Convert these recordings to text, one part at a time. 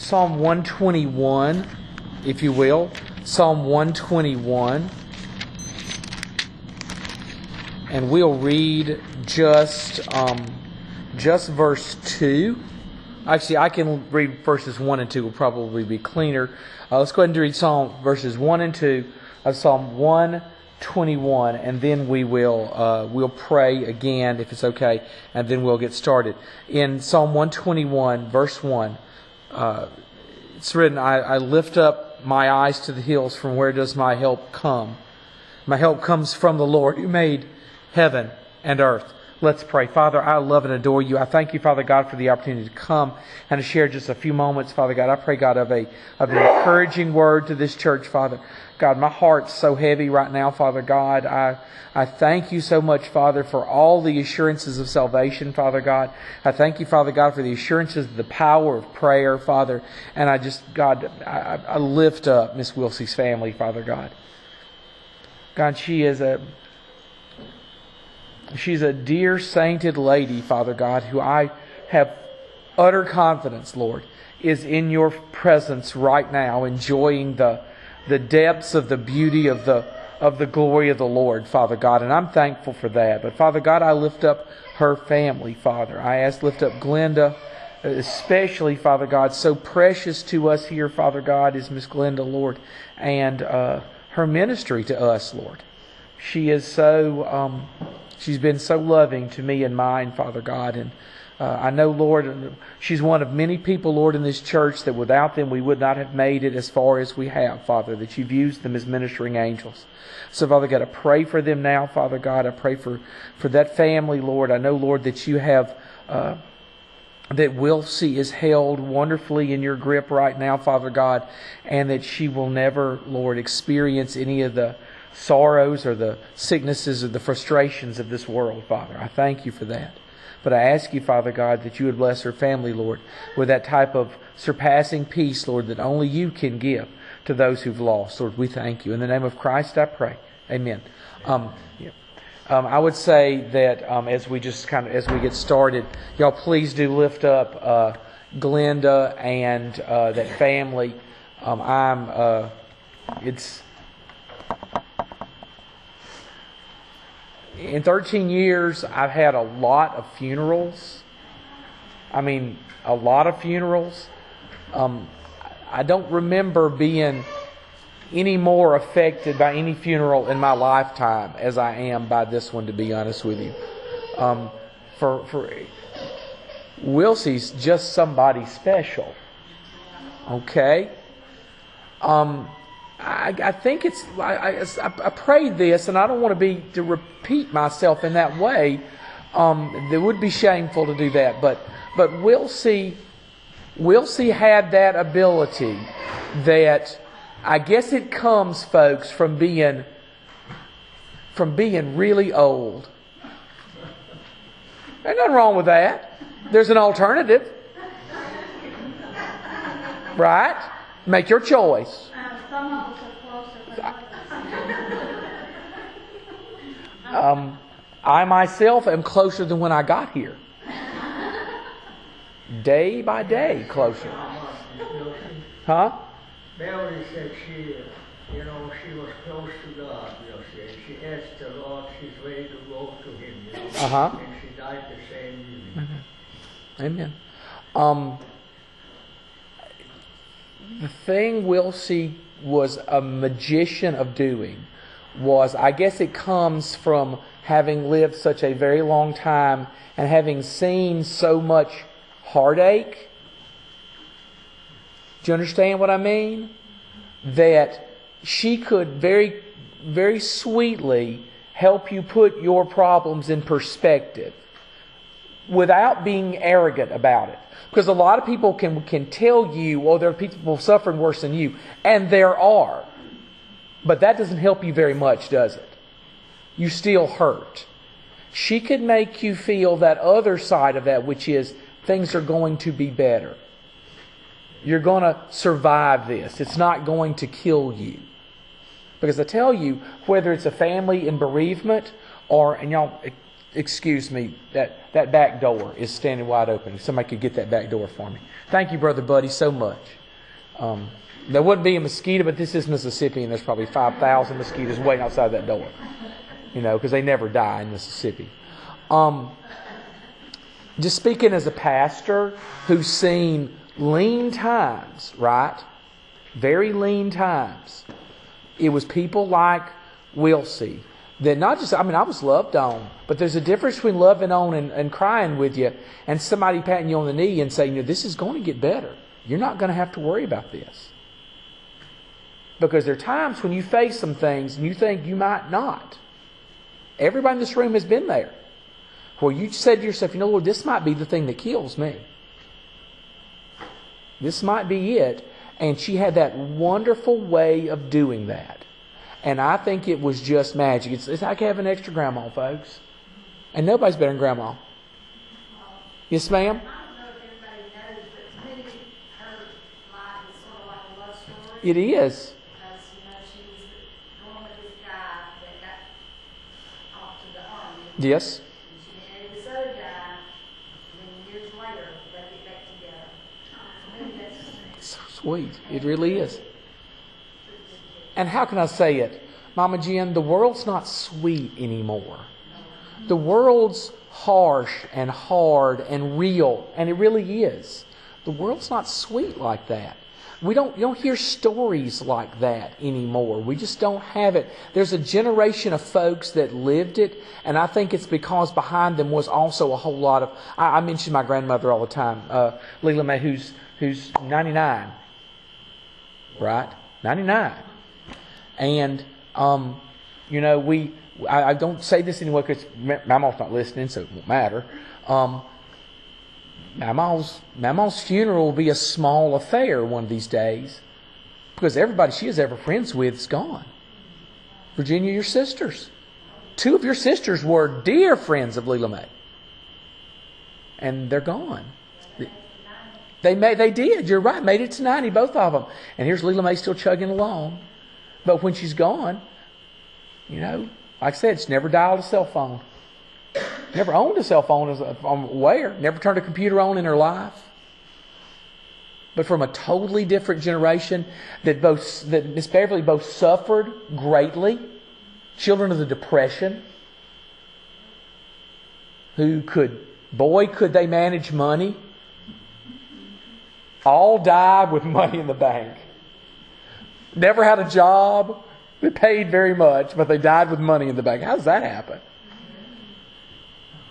Psalm 121, if you will. Psalm 121. And we'll read just um, just verse 2. Actually, I can read verses 1 and 2 will probably be cleaner. Uh, let's go ahead and read Psalm verses 1 and 2 of Psalm 121, and then we will uh, we'll pray again if it's okay, and then we'll get started. In Psalm 121, verse 1, uh, it's written, I, I lift up my eyes to the hills, from where does my help come? My help comes from the Lord who made heaven and earth. Let's pray. Father, I love and adore you. I thank you, Father God, for the opportunity to come and to share just a few moments, Father God. I pray, God, of a of an encouraging word to this church, Father. God, my heart's so heavy right now, Father God. I I thank you so much, Father, for all the assurances of salvation, Father God. I thank you, Father God, for the assurances of the power of prayer, Father. And I just, God, I, I lift up Miss Wilsey's family, Father God. God, she is a She's a dear, sainted lady, Father God, who I have utter confidence, Lord, is in your presence right now, enjoying the, the depths of the beauty of the, of the glory of the Lord, Father God. And I'm thankful for that. But Father God, I lift up her family, Father. I ask, lift up Glenda, especially, Father God, so precious to us here, Father God, is Miss Glenda, Lord, and uh, her ministry to us, Lord. She is so. Um, She's been so loving to me and mine, Father God. And uh, I know, Lord, she's one of many people, Lord, in this church that without them we would not have made it as far as we have, Father, that you've used them as ministering angels. So, Father God, I pray for them now, Father God. I pray for, for that family, Lord. I know, Lord, that you have. Uh, that Wilsey is held wonderfully in your grip right now, Father God, and that she will never, Lord, experience any of the sorrows or the sicknesses or the frustrations of this world, Father. I thank you for that. But I ask you, Father God, that you would bless her family, Lord, with that type of surpassing peace, Lord, that only you can give to those who've lost. Lord, we thank you. In the name of Christ, I pray. Amen. Um, yeah. um, I would say that um, as we just kind of as we get started, y'all please do lift up uh, Glenda and uh, that family. Um, I'm. Uh, it's in 13 years, I've had a lot of funerals. I mean, a lot of funerals. Um, I don't remember being any more affected by any funeral in my lifetime as I am by this one, to be honest with you. Um, for, for Wilsey's just somebody special. Okay? Um, I, I think it's, I, I, I prayed this, and I don't want to be, to repeat myself in that way. Um, it would be shameful to do that, but, but we'll see, we'll see had that ability that I guess it comes, folks, from being, from being really old. There's nothing wrong with that. There's an alternative. Right? Make your choice. Um, I myself am closer than when I got here. Day by day, closer. Huh? Mary said she, you know, she was close to God, you know, she, she asked the Lord, she's ready to go to Him, you know. Uh-huh. And she died the same evening. Mm-hmm. Amen. Um, the thing Wilsey was a magician of doing was, I guess it comes from having lived such a very long time and having seen so much heartache. Do you understand what I mean? That she could very, very sweetly help you put your problems in perspective without being arrogant about it. Because a lot of people can, can tell you, oh, there are people suffering worse than you. And there are. But that doesn't help you very much, does it? You still hurt. She could make you feel that other side of that, which is things are going to be better. You're going to survive this. It's not going to kill you. Because I tell you, whether it's a family in bereavement or, and y'all, excuse me, that, that back door is standing wide open. If somebody could get that back door for me. Thank you, Brother Buddy, so much. Um, there wouldn't be a mosquito, but this is Mississippi, and there's probably 5,000 mosquitoes waiting outside that door. You know, because they never die in Mississippi. Um, just speaking as a pastor who's seen lean times, right? Very lean times. It was people like Wilsey that not just, I mean, I was loved on, but there's a difference between loving on and, and crying with you and somebody patting you on the knee and saying, you know, this is going to get better. You're not going to have to worry about this. Because there are times when you face some things and you think you might not. Everybody in this room has been there. Where you said to yourself, you know, Lord, this might be the thing that kills me. This might be it. And she had that wonderful way of doing that. And I think it was just magic. It's, it's like having an extra grandma, folks. And nobody's better than grandma. Yes, ma'am? I don't know if everybody knows, but to me, her life is sort of like a love story. It is. Because, you know, she was going with this guy that got off to the army. Yes. And she married this other guy, and then years later, they get back together. To me, that's It's so sweet. It really is. And how can I say it? Mama Jen, the world's not sweet anymore. The world's harsh and hard and real, and it really is. The world's not sweet like that. We don't, you don't hear stories like that anymore. We just don't have it. There's a generation of folks that lived it, and I think it's because behind them was also a whole lot of. I, I mention my grandmother all the time, uh, Leela May, who's who's 99, right? 99. And, um, you know, we, I, I don't say this anyway because my mom's not listening, so it won't matter. Um, Mama's, Mama's funeral will be a small affair one of these days because everybody she is ever friends with is gone. Virginia, your sisters. Two of your sisters were dear friends of Leela May. And they're gone. They made, they did. You're right. Made it to 90, both of them. And here's Leela May still chugging along. But when she's gone, you know, like I said, she never dialed a cell phone. Never owned a cell phone as I'm aware. Never turned a computer on in her life. But from a totally different generation that both that Miss Beverly both suffered greatly, children of the Depression, who could boy could they manage money. All died with money in the bank. Never had a job. They paid very much, but they died with money in the bank. How does that happen?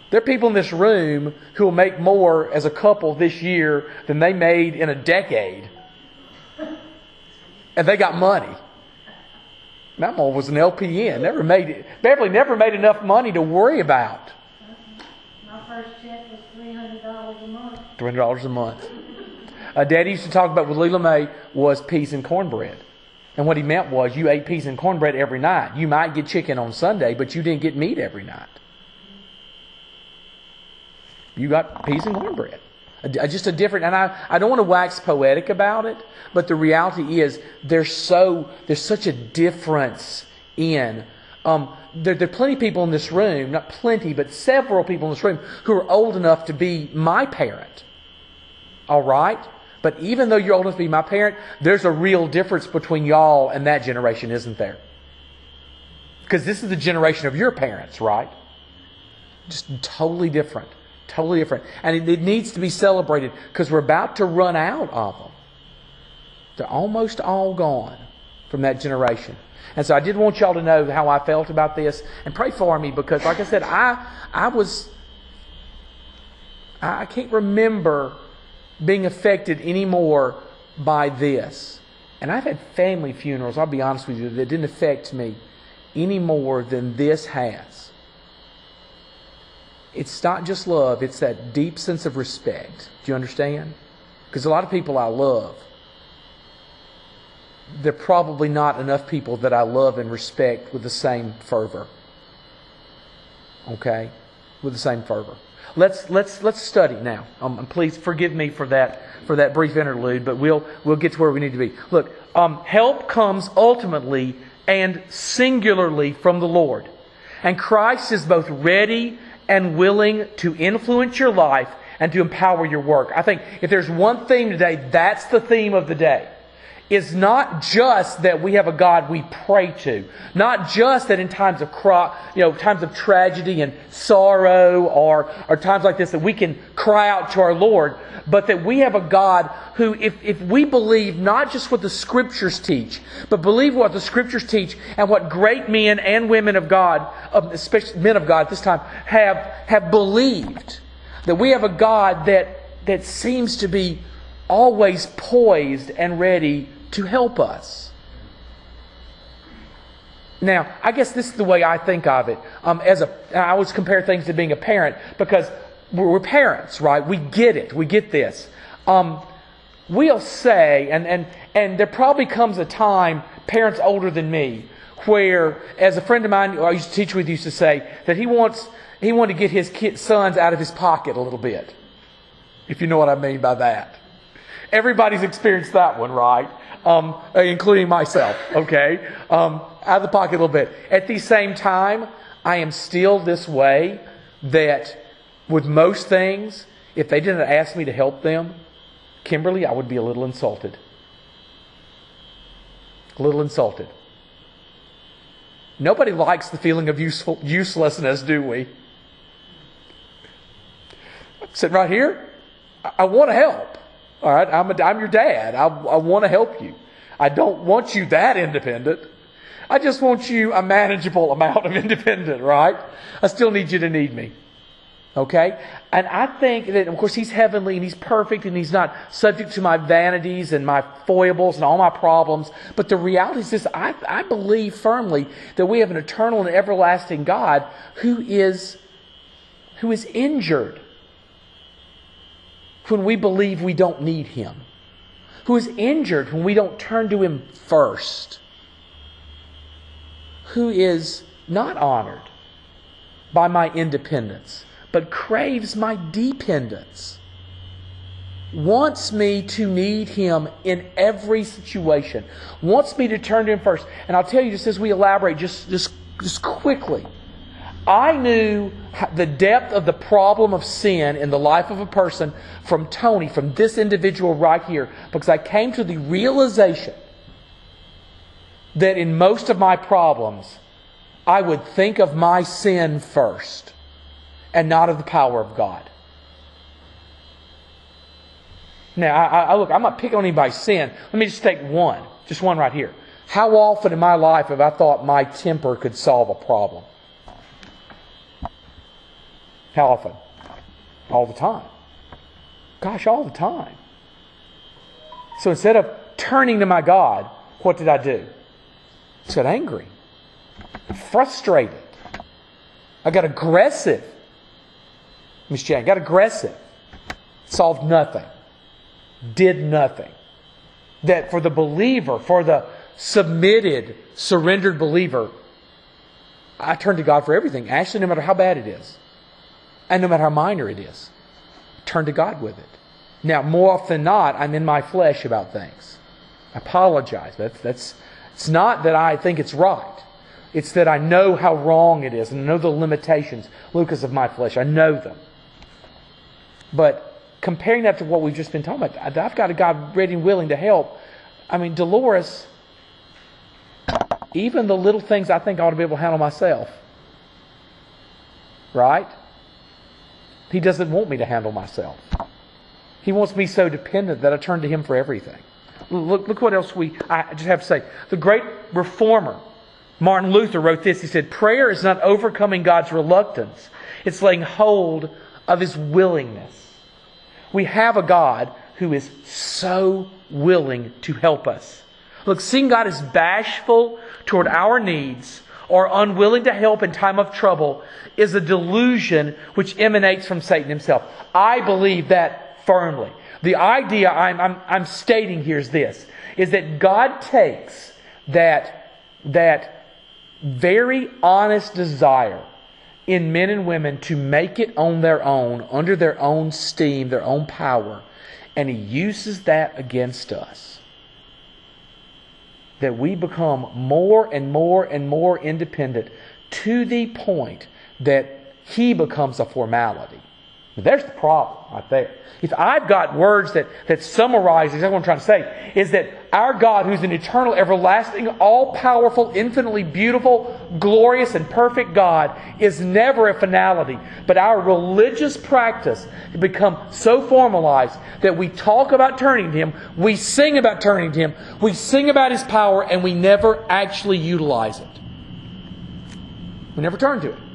There are people in this room who will make more as a couple this year than they made in a decade. And they got money. My mom was an LPN. Never made it. Beverly never made enough money to worry about. My first check was three hundred dollars a month. Three hundred dollars a month. Uh, Daddy used to talk about with Leela May was peas and cornbread. And what he meant was you ate peas and cornbread every night. You might get chicken on Sunday, but you didn't get meat every night. You got peas and cornbread. Just a different, and I, I don't want to wax poetic about it, but the reality is there's so there's such a difference in. Um, there, there are plenty of people in this room, not plenty, but several people in this room who are old enough to be my parent. All right? But even though you're old enough to be my parent, there's a real difference between y'all and that generation, isn't there? Because this is the generation of your parents, right? Just totally different. Totally different. And it, it needs to be celebrated because we're about to run out of them. They're almost all gone from that generation. And so I did want y'all to know how I felt about this and pray for me because, like I said, I, I was, I can't remember being affected anymore by this. And I've had family funerals, I'll be honest with you, that didn't affect me any more than this has. It's not just love, it's that deep sense of respect. Do you understand? Because a lot of people I love, there are probably not enough people that I love and respect with the same fervor. Okay? With the same fervor. Let's let's let's study now. Um, please forgive me for that for that brief interlude, but we'll we'll get to where we need to be. Look, um, help comes ultimately and singularly from the Lord, and Christ is both ready and willing to influence your life and to empower your work. I think if there's one theme today, that's the theme of the day. It's not just that we have a God we pray to, not just that in times of cry, you know, times of tragedy and sorrow or, or times like this that we can cry out to our Lord, but that we have a God who, if, if we believe not just what the Scriptures teach, but believe what the Scriptures teach and what great men and women of God, especially men of God at this time, have, have believed, that we have a God that, that seems to be always poised and ready to help us. Now, I guess this is the way I think of it. Um, as a, I always compare things to being a parent because we're, parents, right? We get it. We get this. Um, we'll say, and, and, and there probably comes a time, parents older than me, where, as a friend of mine I used to teach with used to say, that he wants, he wanted to get his kid, sons out of his pocket a little bit. If you know what I mean by that. Everybody's experienced that one, right? Um, including myself, okay? Um, out of the pocket a little bit. At the same time, I am still this way that with most things, if they didn't ask me to help them, Kimberly, I would be a little insulted. A little insulted. Nobody likes the feeling of useful, uselessness, do we? Sitting right here, I, I want to help. All right, I'm, a, I'm your dad. I, I want to help you. I don't want you that independent. I just want you a manageable amount of independent, right? I still need you to need me. Okay? And I think that, of course, He's heavenly and He's perfect and He's not subject to my vanities and my foibles and all my problems. But the reality is this I, I believe firmly that we have an eternal and everlasting God who is, who is injured when we believe we don't need Him, who is injured when we don't turn to Him first, who is not honored by my independence, but craves my dependence, wants me to need Him in every situation, wants me to turn to Him first. And I'll tell you, just as we elaborate, just, just, just quickly. I knew the depth of the problem of sin in the life of a person from Tony, from this individual right here, because I came to the realization that in most of my problems, I would think of my sin first and not of the power of God. Now, I, I, look, I'm not picking on anybody's sin. Let me just take one, just one right here. How often in my life have I thought my temper could solve a problem? How often? All the time. Gosh, all the time. So instead of turning to my God, what did I do? I got angry, frustrated. I got aggressive. Miss Jane got aggressive. Solved nothing. Did nothing. That for the believer, for the submitted, surrendered believer, I turn to God for everything, actually, no matter how bad it is. And no matter how minor it is, turn to God with it. Now, more often than not, I'm in my flesh about things. I apologize. That's, that's, it's not that I think it's right. It's that I know how wrong it is and I know the limitations, Lucas, of my flesh. I know them. But comparing that to what we've just been talking about, I've got a God ready and willing to help. I mean, Dolores, even the little things I think I ought to be able to handle myself. Right? He doesn't want me to handle myself. He wants me so dependent that I turn to Him for everything. Look, look what else we, I just have to say. The great reformer, Martin Luther, wrote this. He said, Prayer is not overcoming God's reluctance, it's laying hold of His willingness. We have a God who is so willing to help us. Look, seeing God as bashful toward our needs or unwilling to help in time of trouble is a delusion which emanates from Satan himself. I believe that firmly. The idea I'm, I'm, I'm stating here is this, is that God takes that, that very honest desire in men and women to make it on their own, under their own steam, their own power, and He uses that against us that we become more and more and more independent to the point that he becomes a formality. There's the problem right there. If I've got words that, that summarize exactly what I'm trying to say, is that our God, who's an eternal, everlasting, all powerful, infinitely beautiful, glorious, and perfect God, is never a finality. But our religious practice has become so formalized that we talk about turning to Him, we sing about turning to Him, we sing about His power, and we never actually utilize it. We never turn to it.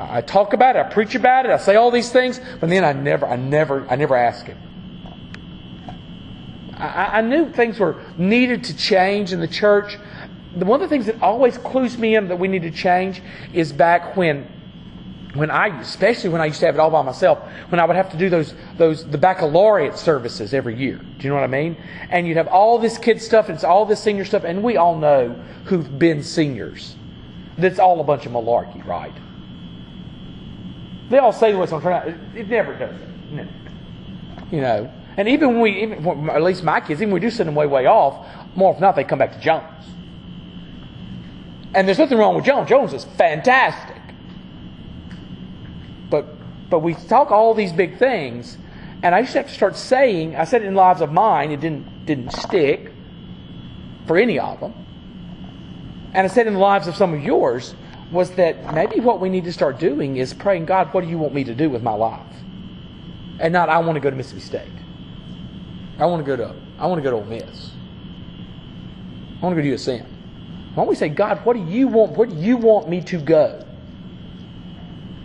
I talk about it, I preach about it, I say all these things, but then I never, I never, I never ask him. I, I knew things were needed to change in the church. One of the things that always clues me in that we need to change is back when, when I, especially when I used to have it all by myself, when I would have to do those, those, the baccalaureate services every year. Do you know what I mean? And you'd have all this kid stuff, and it's all this senior stuff, and we all know who've been seniors. That's all a bunch of malarkey, right? They all say what's on trying. It, it never does. No. You know, and even when we, even, at least my kids, even when we do send them way, way off, more often not they come back to Jones. And there's nothing wrong with Jones. Jones is fantastic. But but we talk all these big things, and I used to have to start saying. I said it in lives of mine. It didn't didn't stick for any of them. And I said in the lives of some of yours was that maybe what we need to start doing is praying, God, what do you want me to do with my life? And not, I want to go to Mississippi State. I want to go to, I want to go to Ole Miss. I want to go to USM. Why don't we say, God, what do you want? Where do you want me to go?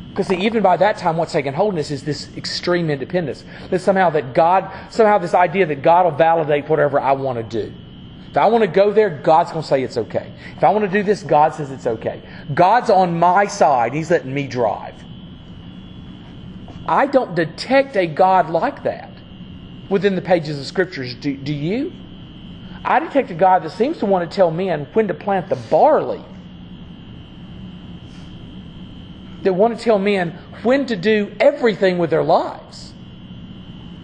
Because even by that time, what's taking hold of us is this extreme independence. That somehow that God, somehow this idea that God will validate whatever I want to do. If I want to go there, God's going to say it's okay. If I want to do this, God says it's okay. God's on my side. He's letting me drive. I don't detect a God like that within the pages of Scriptures. Do, do you? I detect a God that seems to want to tell men when to plant the barley. That want to tell men when to do everything with their lives.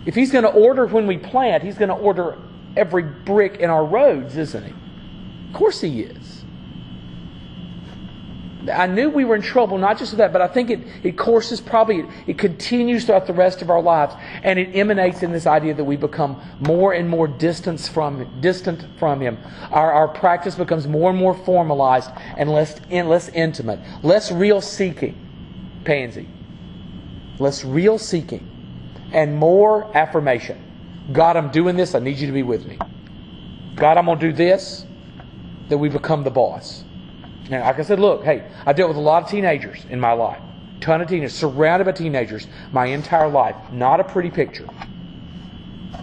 If He's going to order when we plant, He's going to order every brick in our roads, isn't he? Of course he is. I knew we were in trouble, not just with that, but I think it, it courses probably, it, it continues throughout the rest of our lives, and it emanates in this idea that we become more and more distant from, distant from Him. Our, our practice becomes more and more formalized and less, less intimate, less real seeking, pansy, less real seeking, and more affirmation. God, I'm doing this. I need you to be with me. God, I'm going to do this. That we become the boss. And like I said, look, hey, I dealt with a lot of teenagers in my life. Ton of teenagers, surrounded by teenagers my entire life. Not a pretty picture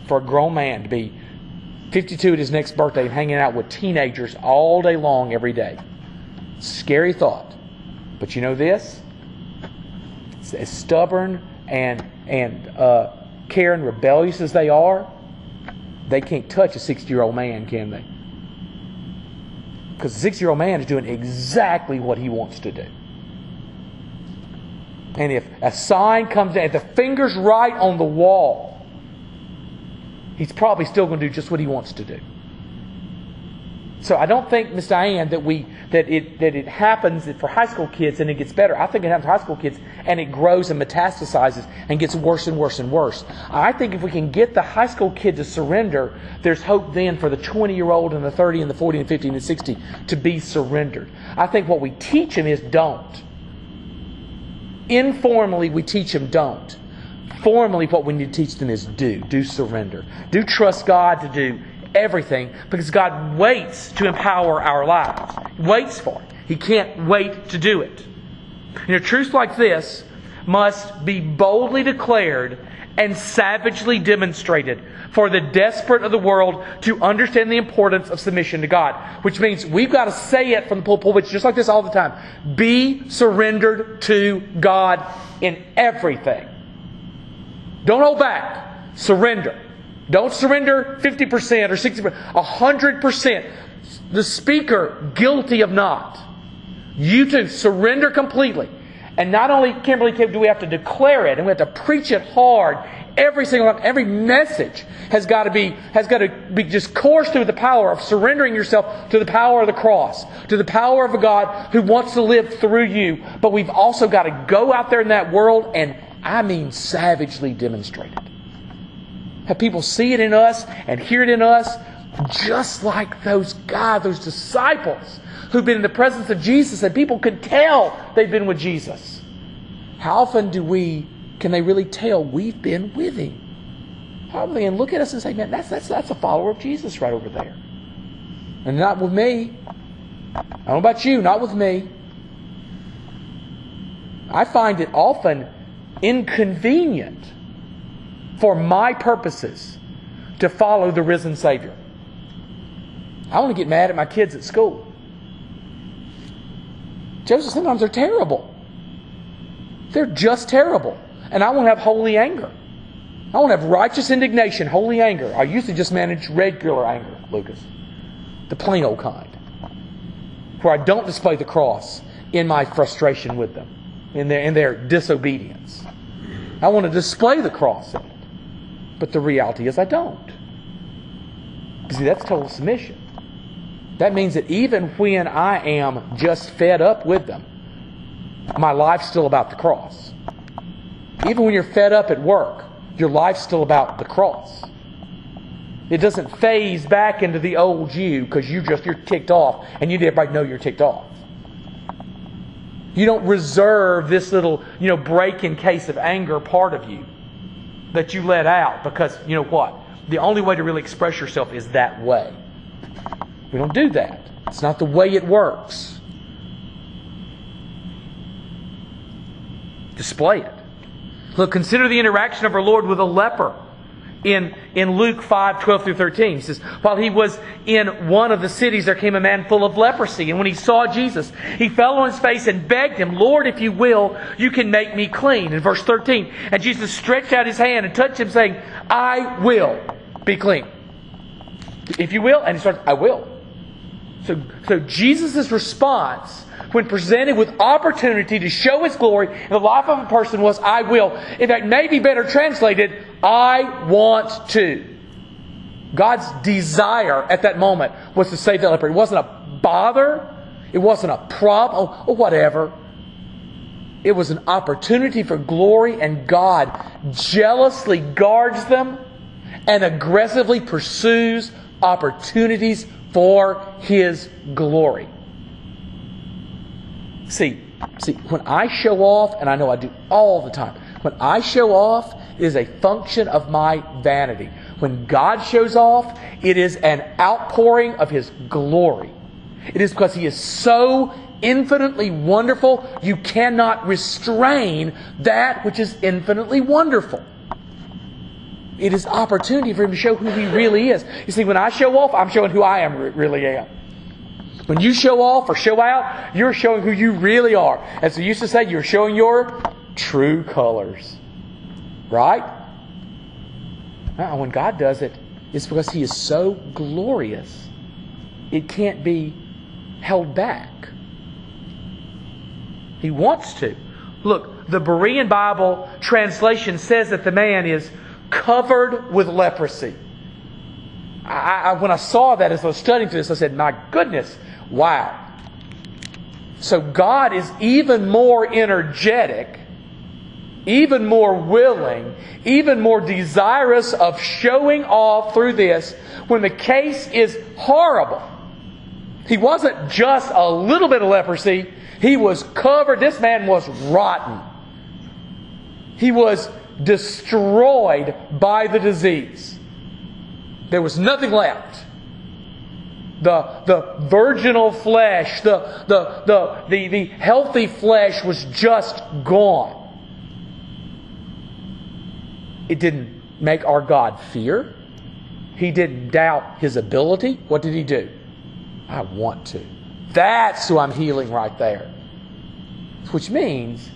for a grown man to be 52 at his next birthday and hanging out with teenagers all day long every day. Scary thought. But you know this? As stubborn and and uh, caring, rebellious as they are, they can't touch a 60 year old man, can they? Because the 60 year old man is doing exactly what he wants to do. And if a sign comes down, if the finger's right on the wall, he's probably still going to do just what he wants to do. So I don't think, Miss Diane, that we that it that it happens for high school kids and it gets better. I think it happens to high school kids and it grows and metastasizes and gets worse and worse and worse. I think if we can get the high school kid to surrender, there's hope then for the 20 year old and the 30 and the 40 and 50 and the 60 to be surrendered. I think what we teach them is don't. Informally, we teach them don't. Formally, what we need to teach them is do. Do surrender. Do trust God to do everything because God waits to empower our lives. He waits for it. He can't wait to do it. You know, truths like this must be boldly declared and savagely demonstrated for the desperate of the world to understand the importance of submission to God. Which means we've got to say it from the pulpit just like this all the time. Be surrendered to God in everything. Don't hold back. Surrender. Don't surrender 50% or 60%, 100%. The speaker, guilty of not. You too, surrender completely. And not only, Kimberly, do we have to declare it and we have to preach it hard Every single time, every message has got to be has got to be just coursed through the power of surrendering yourself to the power of the cross, to the power of a God who wants to live through you. But we've also got to go out there in that world and I mean savagely demonstrate it. Have people see it in us and hear it in us, just like those guys, those disciples who've been in the presence of Jesus, and people can tell they've been with Jesus. How often do we can they really tell we've been with him? Often can look at us and say, man, that's that's that's a follower of Jesus right over there. And not with me. I don't know about you, not with me. I find it often inconvenient for my purposes to follow the risen Savior. I want to get mad at my kids at school. Joseph, sometimes they're terrible. They're just terrible. And I want to have holy anger. I want to have righteous indignation, holy anger. I used to just manage regular anger, Lucas. The plain old kind. Where I don't display the cross in my frustration with them, in their, in their disobedience. I want to display the cross in it. But the reality is I don't. See, that's total submission. That means that even when I am just fed up with them, my life's still about the cross. Even when you're fed up at work, your life's still about the cross. It doesn't phase back into the old you because you just you're ticked off and you need everybody know you're ticked off. You don't reserve this little, you know, break in case of anger part of you that you let out because you know what? The only way to really express yourself is that way. We don't do that. It's not the way it works. Display it. Look, consider the interaction of our Lord with a leper in, in Luke 5 12 through 13. He says, While he was in one of the cities, there came a man full of leprosy. And when he saw Jesus, he fell on his face and begged him, Lord, if you will, you can make me clean. In verse 13, and Jesus stretched out his hand and touched him, saying, I will be clean. If you will, and he starts, I will. So, so Jesus' response when presented with opportunity to show His glory in the life of a person was, I will. In fact, maybe better translated, I want to. God's desire at that moment was to save that leper. It wasn't a bother. It wasn't a problem or, whatever. It was an opportunity for glory, and God jealously guards them and aggressively pursues opportunities for His glory. See, see, when I show off, and I know I do all the time, when I show off, it is a function of my vanity. When God shows off, it is an outpouring of His glory. It is because He is so infinitely wonderful, you cannot restrain that which is infinitely wonderful. It is opportunity for Him to show who He really is. You see, when I show off, I'm showing who I am really am. When you show off or show out, you're showing who you really are. As we used to say, you're showing your true colors. Right? Now, when God does it, it's because He is so glorious, it can't be held back. He wants to. Look, the Berean Bible translation says that the man is covered with leprosy. I, I, when I saw that as I was studying this, I said, My goodness, Wow. So God is even more energetic, even more willing, even more desirous of showing off through this when the case is horrible. He wasn't just a little bit of leprosy, he was covered. This man was rotten. He was destroyed by the disease. There was nothing left the, the virginal flesh, the, the, the, the, the healthy flesh was just gone. It didn't make our God fear. He didn't doubt his ability. What did he do? I want to. That's who I'm healing right there. Which means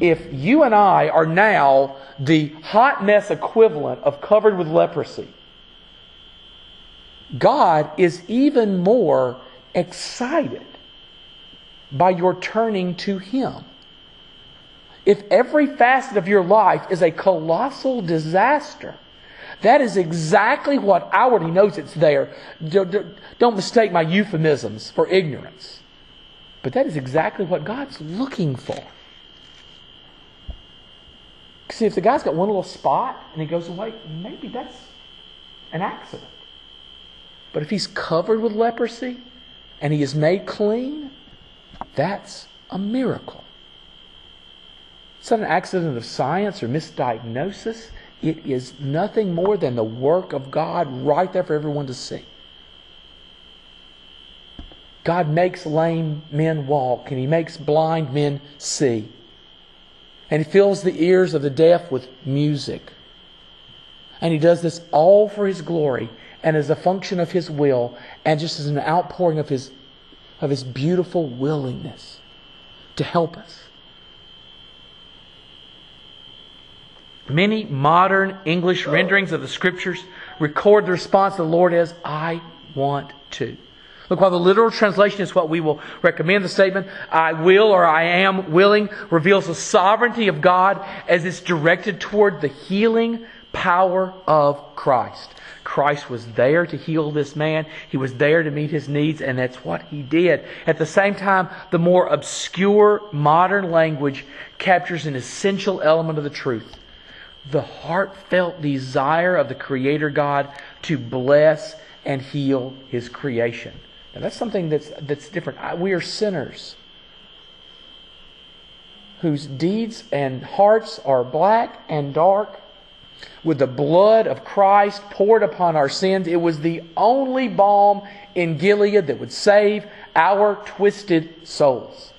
if you and I are now the hot mess equivalent of covered with leprosy, God is even more excited by your turning to Him. if every facet of your life is a colossal disaster, that is exactly what I already knows it's there. Don't mistake my euphemisms for ignorance. But that is exactly what God's looking for. See, if the guy's got one little spot and he goes away, maybe that's an accident. But if he's covered with leprosy and he is made clean, that's a miracle. It's not an accident of science or misdiagnosis. It is nothing more than the work of God right there for everyone to see. God makes lame men walk, and He makes blind men see. And He fills the ears of the deaf with music. And He does this all for His glory and as a function of His will and just as an outpouring of His, of his beautiful willingness to help us. Many modern English renderings of the Scriptures record the response of the Lord as, I want to. Look, while the literal translation is what we will recommend, the statement, I will or I am willing, reveals the sovereignty of God as it's directed toward the healing power of Christ. Christ was there to heal this man. He was there to meet his needs, and that's what he did. At the same time, the more obscure modern language captures an essential element of the truth the heartfelt desire of the Creator God to bless and heal his creation. Now, that's something that's, that's different. We are sinners whose deeds and hearts are black and dark. With the blood of Christ poured upon our sins, it was the only balm in Gilead that would save our twisted souls.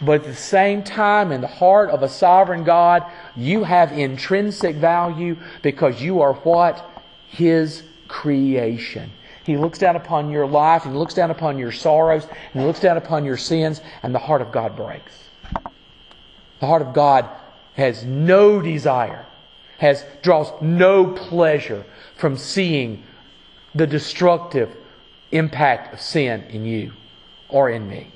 But at the same time, in the heart of a sovereign God, you have intrinsic value because you are what? His creation. He looks down upon your life, and He looks down upon your sorrows, and He looks down upon your sins, and the heart of God breaks. The heart of God has no desire, has draws no pleasure from seeing the destructive impact of sin in you or in me.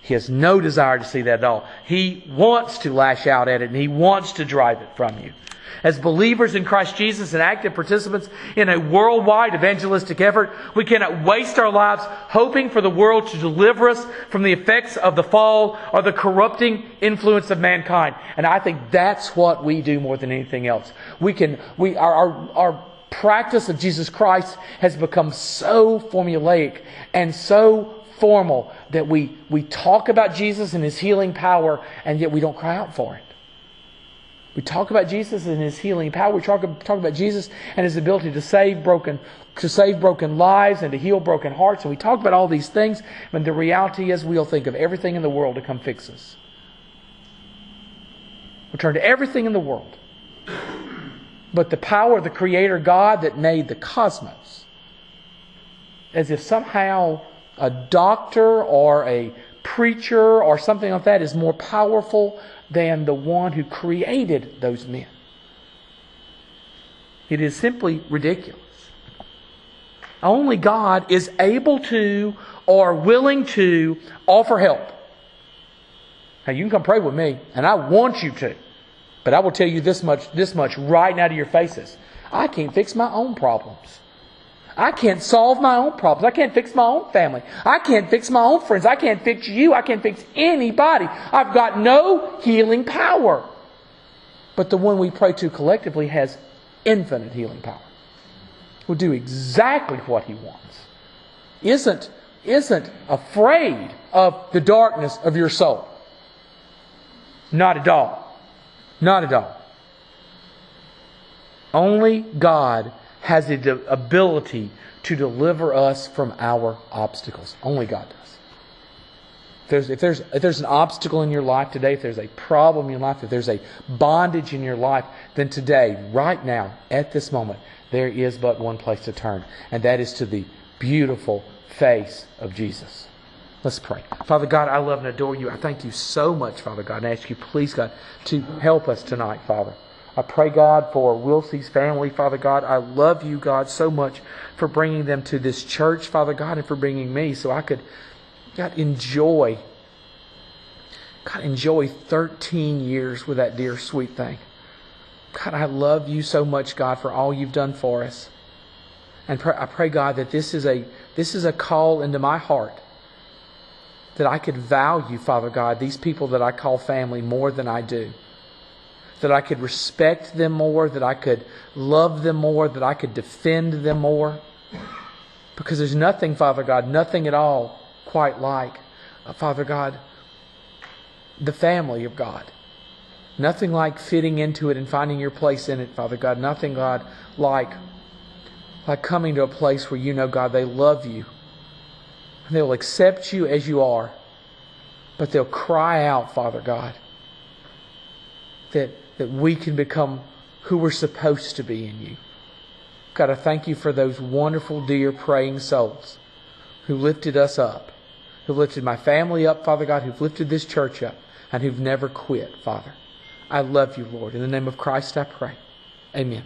He has no desire to see that at all. He wants to lash out at it and he wants to drive it from you. As believers in Christ Jesus and active participants in a worldwide evangelistic effort, we cannot waste our lives hoping for the world to deliver us from the effects of the fall or the corrupting influence of mankind. And I think that's what we do more than anything else. We can, we, our, our, our practice of Jesus Christ has become so formulaic and so formal that we, we talk about Jesus and his healing power, and yet we don't cry out for it. We talk about Jesus and his healing power. We talk, talk about Jesus and his ability to save broken to save broken lives and to heal broken hearts. And we talk about all these things, but the reality is we'll think of everything in the world to come fix us. We'll turn to everything in the world. But the power of the Creator God that made the cosmos, as if somehow a doctor or a preacher or something like that is more powerful than the one who created those men. It is simply ridiculous. Only God is able to or willing to offer help. Now you can come pray with me, and I want you to. But I will tell you this much, this much right now to your faces. I can't fix my own problems. I can't solve my own problems. I can't fix my own family. I can't fix my own friends. I can't fix you. I can't fix anybody. I've got no healing power. But the one we pray to collectively has infinite healing power. Will do exactly what he wants. Isn't, isn't afraid of the darkness of your soul. Not at all. Not at all. Only God has the ability to deliver us from our obstacles. Only God does. If there's, if, there's, if there's an obstacle in your life today, if there's a problem in your life, if there's a bondage in your life, then today, right now, at this moment, there is but one place to turn, and that is to the beautiful face of Jesus. Let's pray. Father God, I love and adore you. I thank you so much, Father God, and I ask you, please, God, to help us tonight, Father. I pray, God, for Wilsey's family, Father God. I love you, God, so much for bringing them to this church, Father God, and for bringing me so I could, God, enjoy God, enjoy 13 years with that dear sweet thing. God, I love you so much, God, for all you've done for us. And I pray, God, that this is a this is a call into my heart that I could value, Father God, these people that I call family more than I do. That I could respect them more, that I could love them more, that I could defend them more. Because there's nothing, Father God, nothing at all quite like, uh, Father God, the family of God. Nothing like fitting into it and finding your place in it, Father God. Nothing, God, like like coming to a place where you know, God, they love you. And they'll accept you as you are. But they'll cry out, Father God, that, that we can become who we're supposed to be in you. God, I thank you for those wonderful, dear, praying souls who lifted us up, who lifted my family up, Father God, who've lifted this church up, and who've never quit, Father. I love you, Lord. In the name of Christ I pray. Amen.